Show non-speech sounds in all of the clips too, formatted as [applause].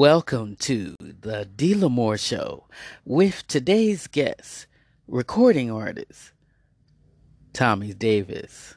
Welcome to the Dee L'Amour Show with today's guest, recording artist Tommy Davis.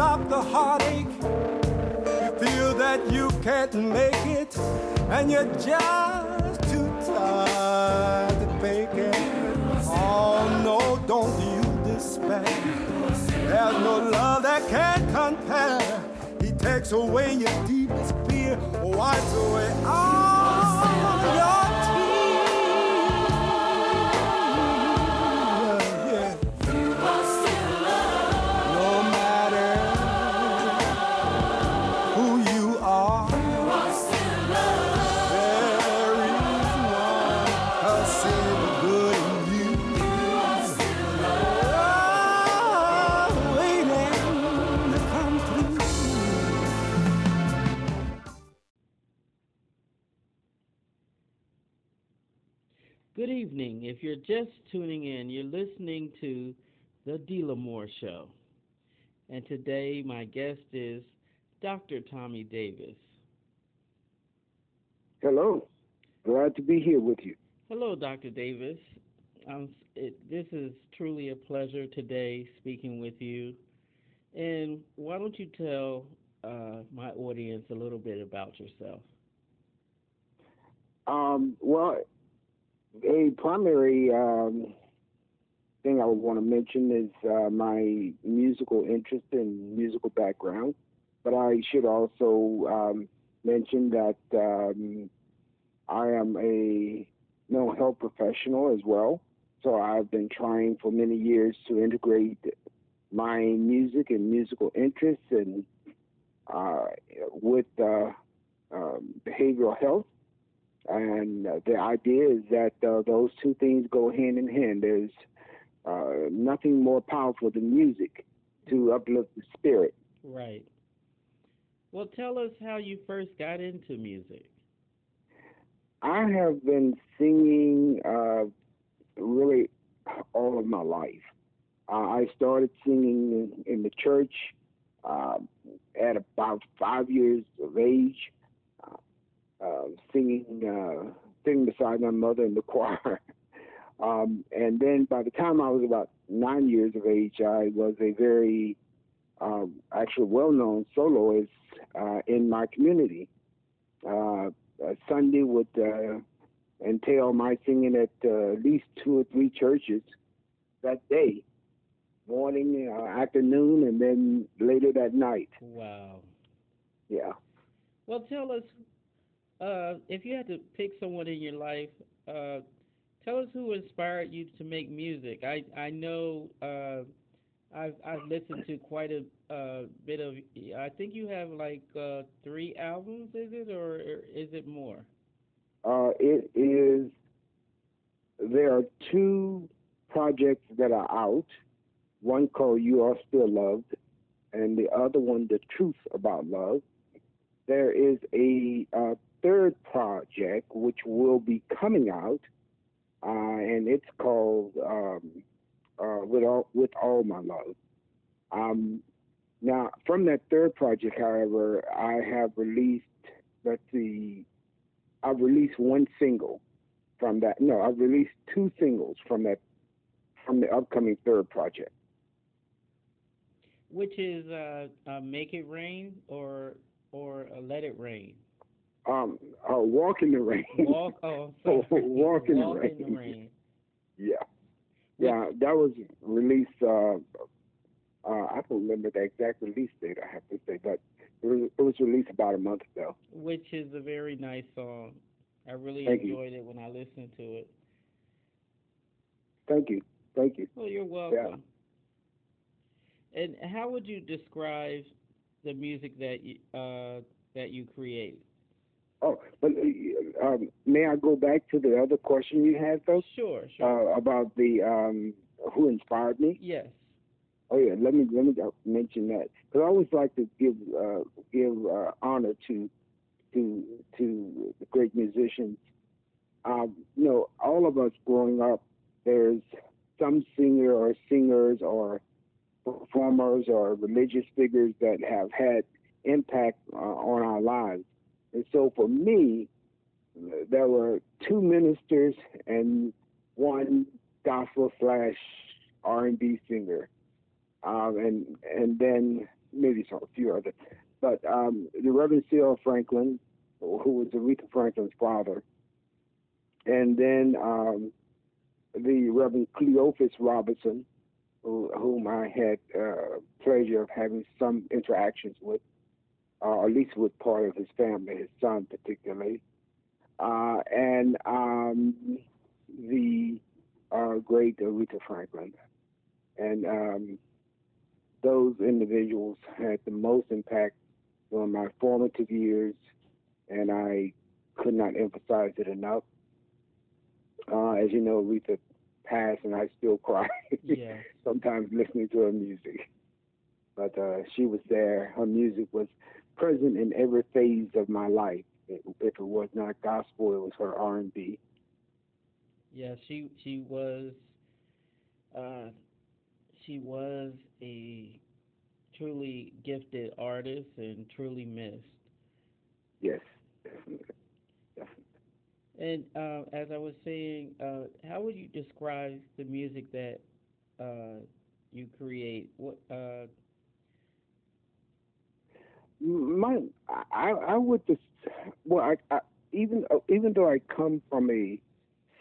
Stop the heartache. You feel that you can't make it, and you're just too tired to fake it. Oh no, don't you despair. There's no love that can compare. He takes away your deepest fear, wipes away all your evening. If you're just tuning in, you're listening to the Dee L'Amour Show. And today, my guest is Dr. Tommy Davis. Hello. Glad to be here with you. Hello, Dr. Davis. Um, it, this is truly a pleasure today speaking with you. And why don't you tell uh, my audience a little bit about yourself? Um, well, a primary um, thing I would want to mention is uh, my musical interest and musical background. But I should also um, mention that um, I am a mental health professional as well. So I've been trying for many years to integrate my music and musical interests and uh, with uh, um, behavioral health. And the idea is that uh, those two things go hand in hand. There's uh, nothing more powerful than music to uplift the spirit. Right. Well, tell us how you first got into music. I have been singing uh, really all of my life. Uh, I started singing in, in the church uh, at about five years of age, uh, singing, uh, singing beside my mother in the [laughs] choir. um, and then by the time I was about nine years of age, I was a very um, actually well-known soloist uh, in my community. Uh, uh, Sunday would uh, entail my singing at uh, at least two or three churches that day, morning, uh, afternoon, and then later that night. Wow. Yeah. Well, tell us uh, if you had to pick someone in your life. Uh, tell us who inspired you to make music. I I know uh, I've I've listened to quite a uh, bit of. I think you have like uh, three albums, is it, or, or is it more? Uh, it is. There are two projects that are out. One called "You Are Still Loved," and the other one, "The Truth About Love." There is a uh, third project which will be coming out, uh, and it's called um, uh, "With All With All My Love." Um, now, from that third project, however, I have released. Let's see, I've released one single, from that. No, I've released two singles from that from the upcoming third project. Which is uh, uh, "Make It Rain" or or uh, "Let It Rain." Um, uh, Walk in the Rain. Walk. Oh, [laughs] sorry. Walk in the Rain. in the rain. Yeah, yeah, that was released. Uh, uh, I don't remember the exact release date. I have to say, but it was, it was released about a month ago. Which is a very nice song. I really Thank you. enjoyed it when I listened to it. Thank you, thank you. Well, you're welcome. Yeah. And how would you describe the music that you uh, that you create? Oh, but uh, um, may I go back to the other question you had, though, Sure, sure. uh, about the um, who inspired me? yes. Oh yeah, let me let me mention that because I always like to give uh, give uh, honor to to to the great musicians. Um, you know, all of us growing up, there's some singer or singers or performers or religious figures that have had impact uh, on our lives. And so for me, there were two ministers and one gospel slash R and B singer um, and and then maybe some, a few others. But um, the Reverend C.L. Franklin, who was Aretha Franklin's father, and then um, the Reverend Cleophus Robinson, who, whom I had uh, pleasure of having some interactions with, uh, or at least with part of his family, his son particularly, uh, and um, the uh, great Aretha Franklin, and um, those individuals had the most impact on my formative years, and I could not emphasize it enough. Uh, as you know, Aretha passed, and I still cry [laughs] Yeah. sometimes listening to her music. But uh, she was there. Her music was present in every phase of my life. If if it was not gospel, it was her R&B. Yeah, she she was uh she was a truly gifted artist and truly missed. Yes, definitely. And uh, as I was saying, uh, how would you describe the music that uh, you create? What uh, my I I would just well I, I even even though I come from a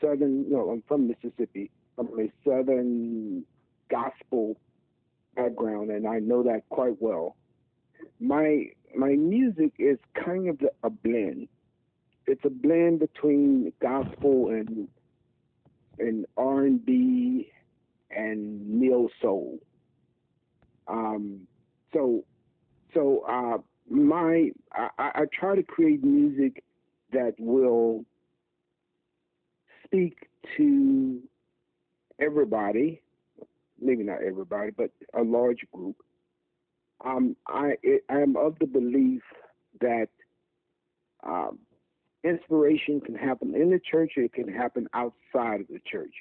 southern no I'm from Mississippi from a southern gospel background and I know that quite well. My my music is kind of a blend. It's a blend between gospel and and R and B and neo soul. Um, so so uh, my I, I try to create music that will speak to everybody, maybe not everybody, but a large group. Um, I I am of the belief that um, inspiration can happen in the church, it can happen outside of the church.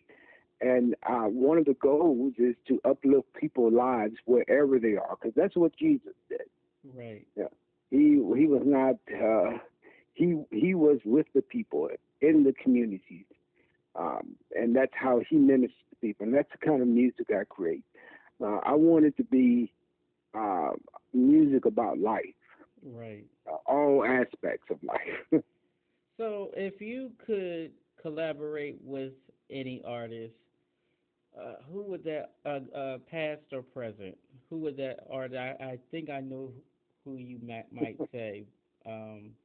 And uh, one of the goals is to uplift people's lives wherever they are, because that's what Jesus did right? Yeah. He he was not uh, he he was with the people in the communities, um, and that's how he ministered to people, and that's the kind of music I create. Uh, I want it to be uh, music about life, Right. uh, all aspects of life. [laughs] So, if you could collaborate with any artist, uh, who would that, uh, uh, past or present, who would that artist? I, I think I know who you might, might say. Um,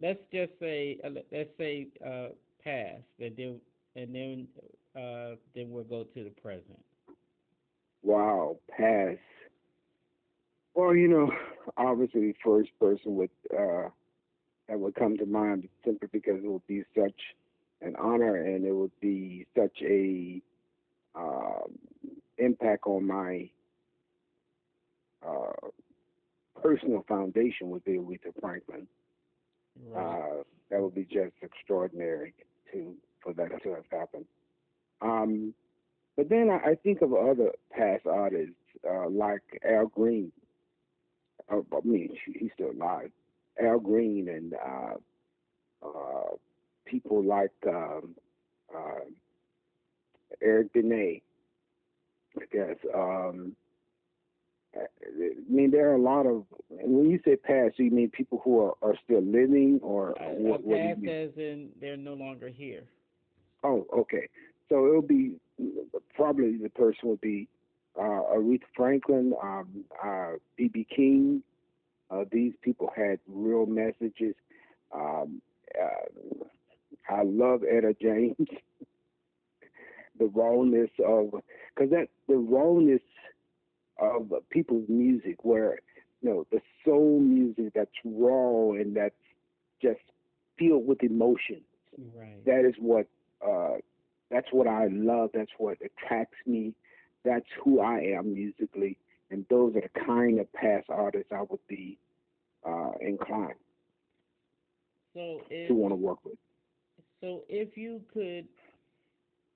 let's just say, uh, let- let's say uh, past, and then and then uh, then we'll go to the present. wow, pass. Well, you know, obviously, the first person would uh, that would come to mind simply because it would be such an honor and it would be such a um impact on my uh, personal foundation would be Aretha Franklin. Right. Uh, that would be just extraordinary to for that to have happened. Um, but then I, I think of other past artists uh, like Al Green. Uh, I mean, he's still alive. Al Green and uh, uh, people like um, uh, Eric Benet. I guess. Um, I mean, there are a lot of. When you say past, you mean people who are, are still living, or Uh, what, what past mean? as in they're no longer here. Oh, okay. So it'll be probably the person would be uh, Aretha Franklin, um, uh, B.B. King. Uh, these people had real messages. Um, uh, I love Etta James. [laughs] the rawness of, because that the rawness of people's music, where you know the soul music that's raw and that's just filled with emotion Right. that is what uh, that's what I love. That's what attracts me. That's who I am musically, and those are the kind of past artists I would be uh, inclined so if to want to work with. so if you could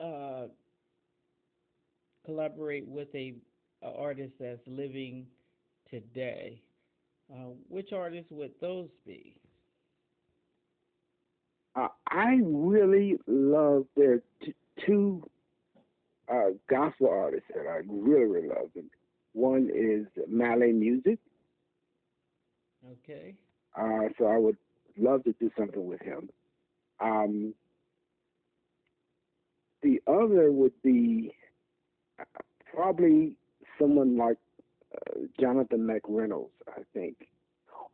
uh, collaborate with a, a artist that's living today, uh, which artist would those be? Uh, I really love their t- two uh, gospel artists that I really, really love. Them. One is Malay Music, Okay. uh, so I would love to do something with him. Um, the other would be uh, probably someone like uh, Jonathan McReynolds, I think,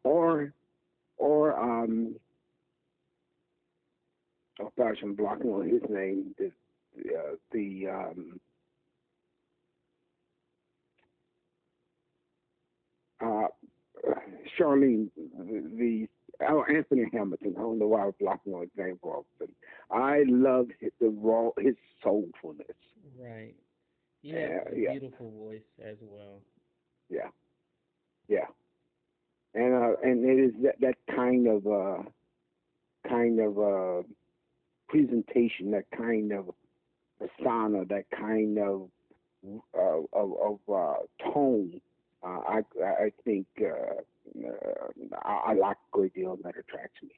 or or um, oh gosh, I'm blocking on his name. The uh, the um, uh, Charlene, the oh Anthony Hamilton. I don't know why I was blocking on his name for, but I love his, the raw his soulfulness. Right. He has Yeah, a yeah. beautiful voice as well. Yeah, yeah, and uh, and it is that that kind of uh, kind of uh, presentation, that kind of persona, that kind of uh, of, of uh, tone. Uh, I I think uh, uh, I, I like a great deal, that attracts me.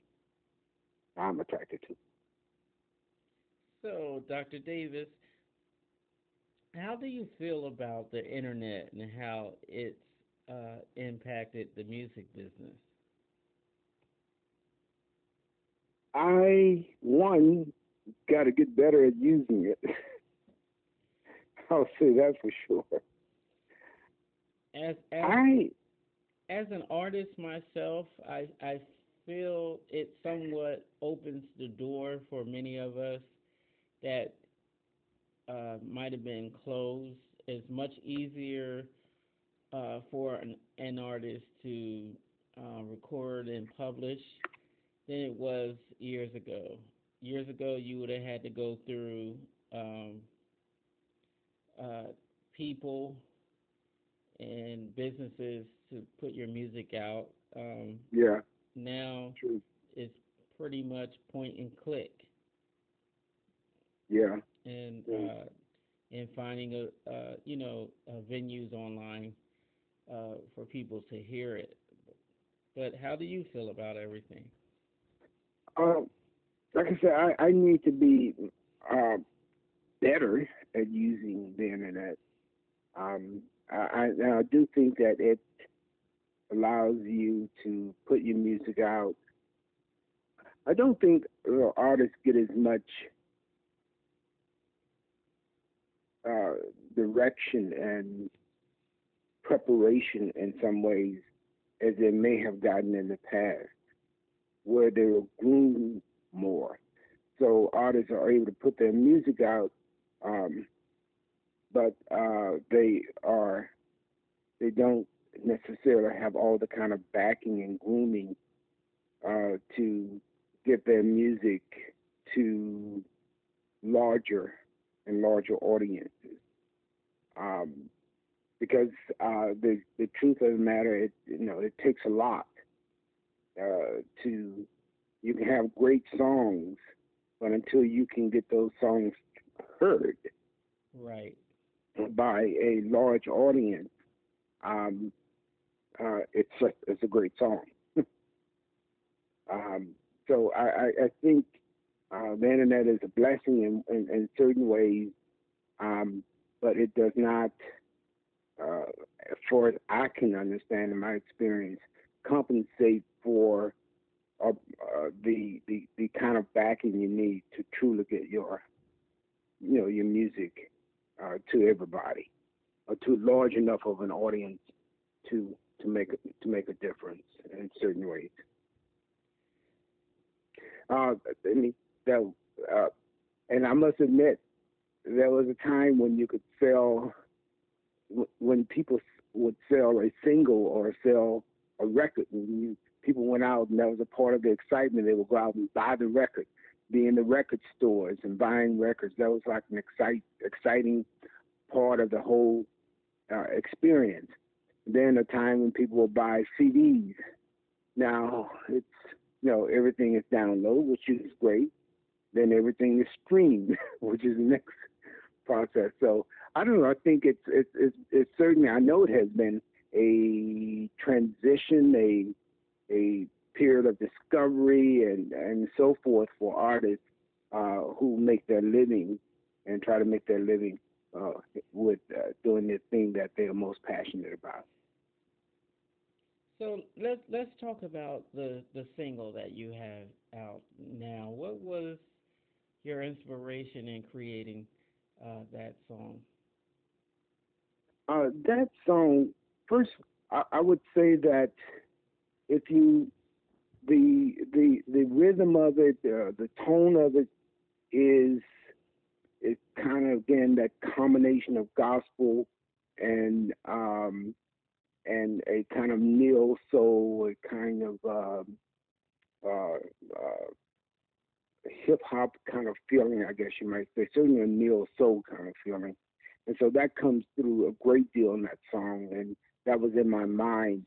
I'm attracted to. So, Dr. Davis, how do you feel about the internet and how it's uh, impacted the music business? I one got to get better at using it. [laughs] I'll say that for sure. As as I as an artist myself, I I feel it somewhat opens the door for many of us that uh, might have been closed. It's much easier uh, for an, an artist to uh, record and publish than it was years ago. Years ago, you would have had to go through um, uh, people and businesses to put your music out. Um, yeah, now true. it's pretty much point and click, Yeah, and uh, and finding a uh, you know uh, venues online uh, for people to hear it. But how do you feel about everything? um, like I said, I, I need to be uh, better at using the internet. Um, I, I, I do think that it allows you to put your music out. I don't think uh, artists get as much uh, direction and preparation in some ways as they may have gotten in the past, where they were groomed more. So artists are able to put their music out, um, but uh, they are they don't necessarily have all the kind of backing and grooming uh, to get their music to larger and larger audiences. Um, because uh, the the truth of the matter, it you know, it takes a lot uh, to. You can have great songs, but until you can get those songs heard Right. by a large audience, um, uh, it's a, it's a great song. [laughs] um, so I, I, I think Uh, the internet is a blessing in, in, in certain ways, um, but it does not, uh, as far as I can understand in my experience, compensate for uh, uh, the, the the kind of backing you need to truly get your, you know, your music uh, to everybody, or to large enough of an audience to to make to make a difference in certain ways. Uh, that, uh, and I must admit, there was a time when you could sell, when people would sell a single or sell a record, when you, people went out and that was a part of the excitement. They would go out and buy the record, be in the record stores and buying records. That was like an excite, exciting part of the whole uh, experience. Then a time when people would buy CDs. Now it's you know everything is download, which is great. Then everything is streamed, [laughs] which is the next [laughs] process. So I don't know. I think it's it's it's, it's certainly. I know it has been a transition, a a period of discovery and and so forth for artists uh, who make their living and try to make their living uh, with uh, doing the thing that they are most passionate about. So let's let's talk about the the single that you have out now. What was your inspiration in creating uh, that song? Uh, that song, first, I, I would say that if you the the the rhythm of it, uh, the tone of it is is kind of again that combination of gospel and um, and a kind of neo soul, a kind of um, uh, uh, hip hop kind of feeling, I guess you might say, certainly a neo soul kind of feeling. And so that comes through a great deal in that song, and that was in my mind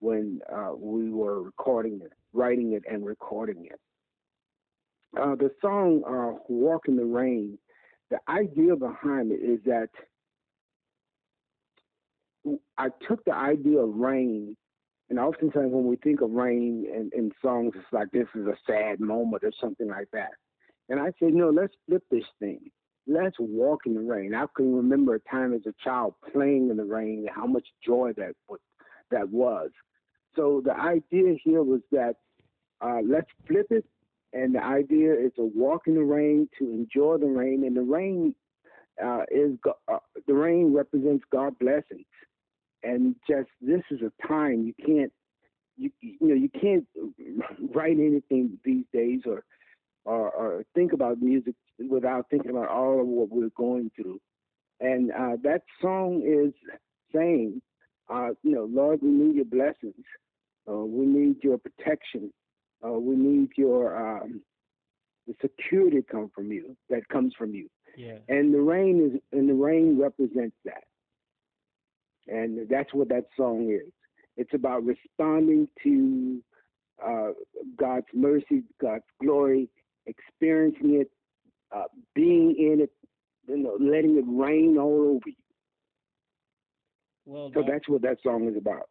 when uh, we were recording it, writing it, and recording it. Uh, the song uh, "Walk in the Rain," the idea behind it is that I took the idea of rain, and oftentimes when we think of rain and, in songs, it's like this is a sad moment or something like that. And I said, no, let's flip this thing. Let's walk in the rain. I can remember a time as a child playing in the rain, and how much joy that was, that was. So the idea here was that uh, let's flip it, and the idea is to walk in the rain, to enjoy the rain, and the rain uh, is uh, the rain represents God blessings and just this is a time you can't you you know you can't write anything these days or or, or think about music without thinking about all of what we're going through. And uh, that song is saying uh, you know lord we need your blessings. Uh, we need your protection. Uh, we need your um, the security come from you that comes from you. Yeah. and the rain is and the rain represents that and that's what that song is. It's about responding to uh, God's mercy, God's glory, experiencing it, uh, being in it, you know, letting it rain all over you. Well, So that's what that song is about.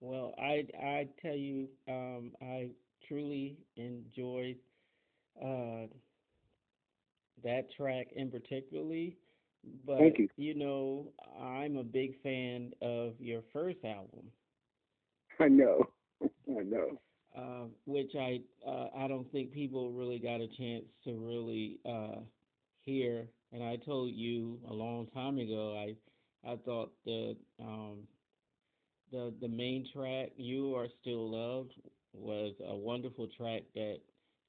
well, I I tell you, um, I truly enjoyed uh, that track in particularly. But Thank you. you know, I'm a big fan of your first album, I know, [laughs] I know. uh, which I uh, I don't think people really got a chance to really uh, hear. And I told you a long time ago, I I thought the um, the the main track, "You Are Still Loved," was a wonderful track that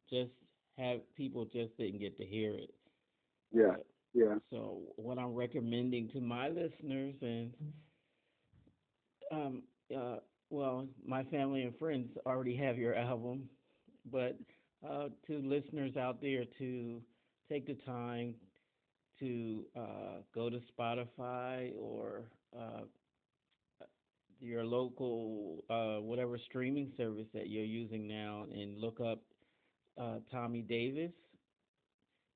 just have people just didn't get to hear it. Yeah, yeah. So what I'm recommending to my listeners and um uh well, my family and friends already have your album, but uh to listeners out there to take the time to uh go to Spotify or uh your local uh whatever streaming service that you're using now and look up uh Tommy Davis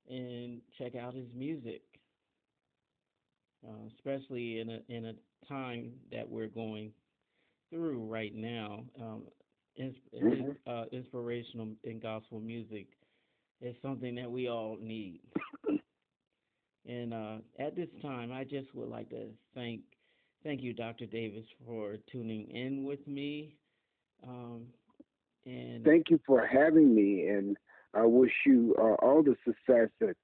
and check out his music uh, especially in a in a time that we're going through right now. Um, his, Mhm. uh, inspirational and gospel music is something that we all need. [coughs] and uh, at this time, I just would like to thank thank you, Dr. Davis, for tuning in with me. Um, and Thank you for having me, and I wish you uh, all the success at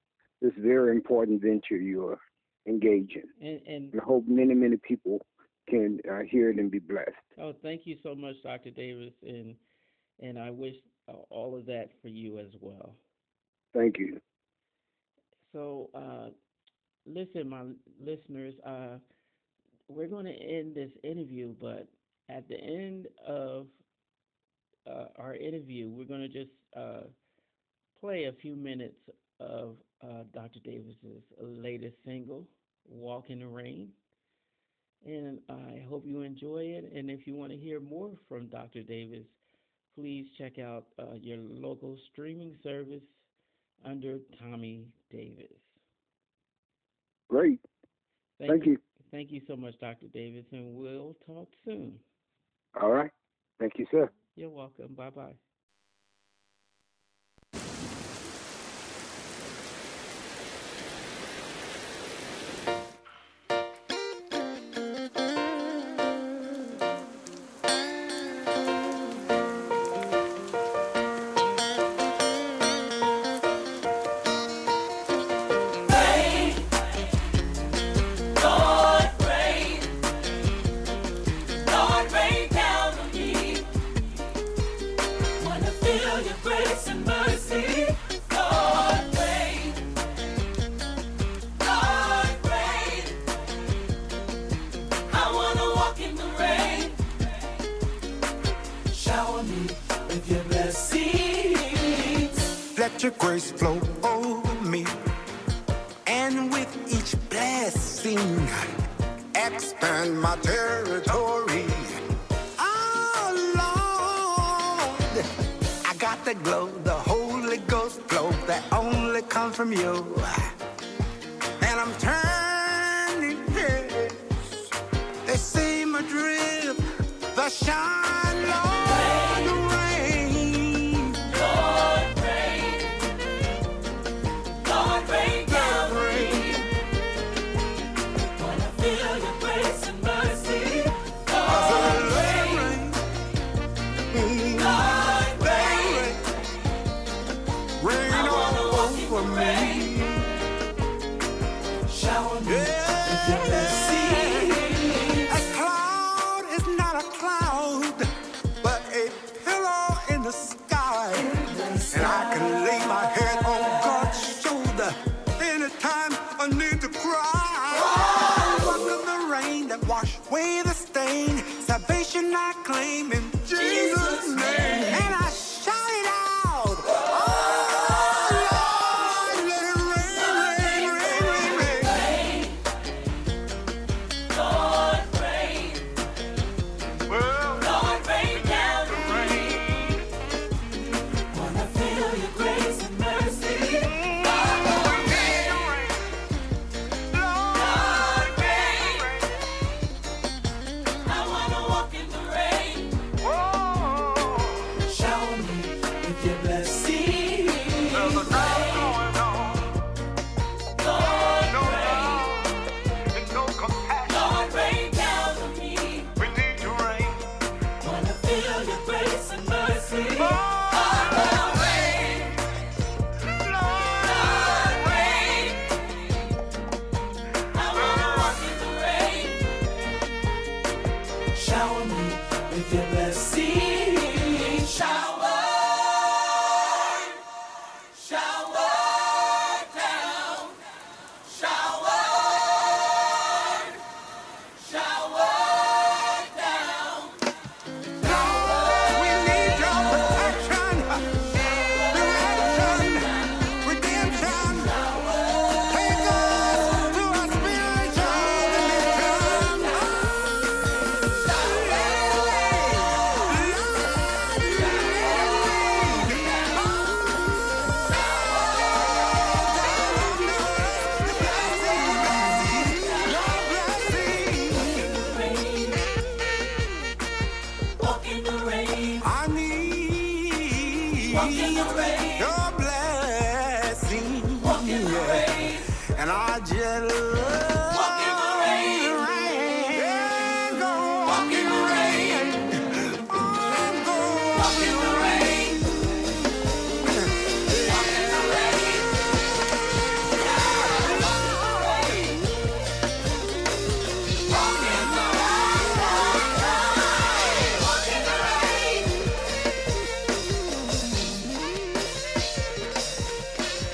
this very important venture you're engaging. in. and, and And I hope many, many people can uh, hear it and be blessed. oh, thank you so much, Dr. Davis, and and I wish uh, all of that for you as well. Thank you. So, uh, listen, my listeners, uh, we're going to end this interview, but at the end of uh, our interview, we're going to just uh, play a few minutes of uh, Dr. Davis's latest single, "Walk in the Rain." And I hope you enjoy it. And if you want to hear more from Dr. Davis, please check out uh, your local streaming service under Tommy Davis. Great. Thank you. Thank you so much, Dr. Davis, and we'll talk soon. All right. Thank you, sir. You're welcome. Bye bye. Salvation I claim in grace and mercy. Oh.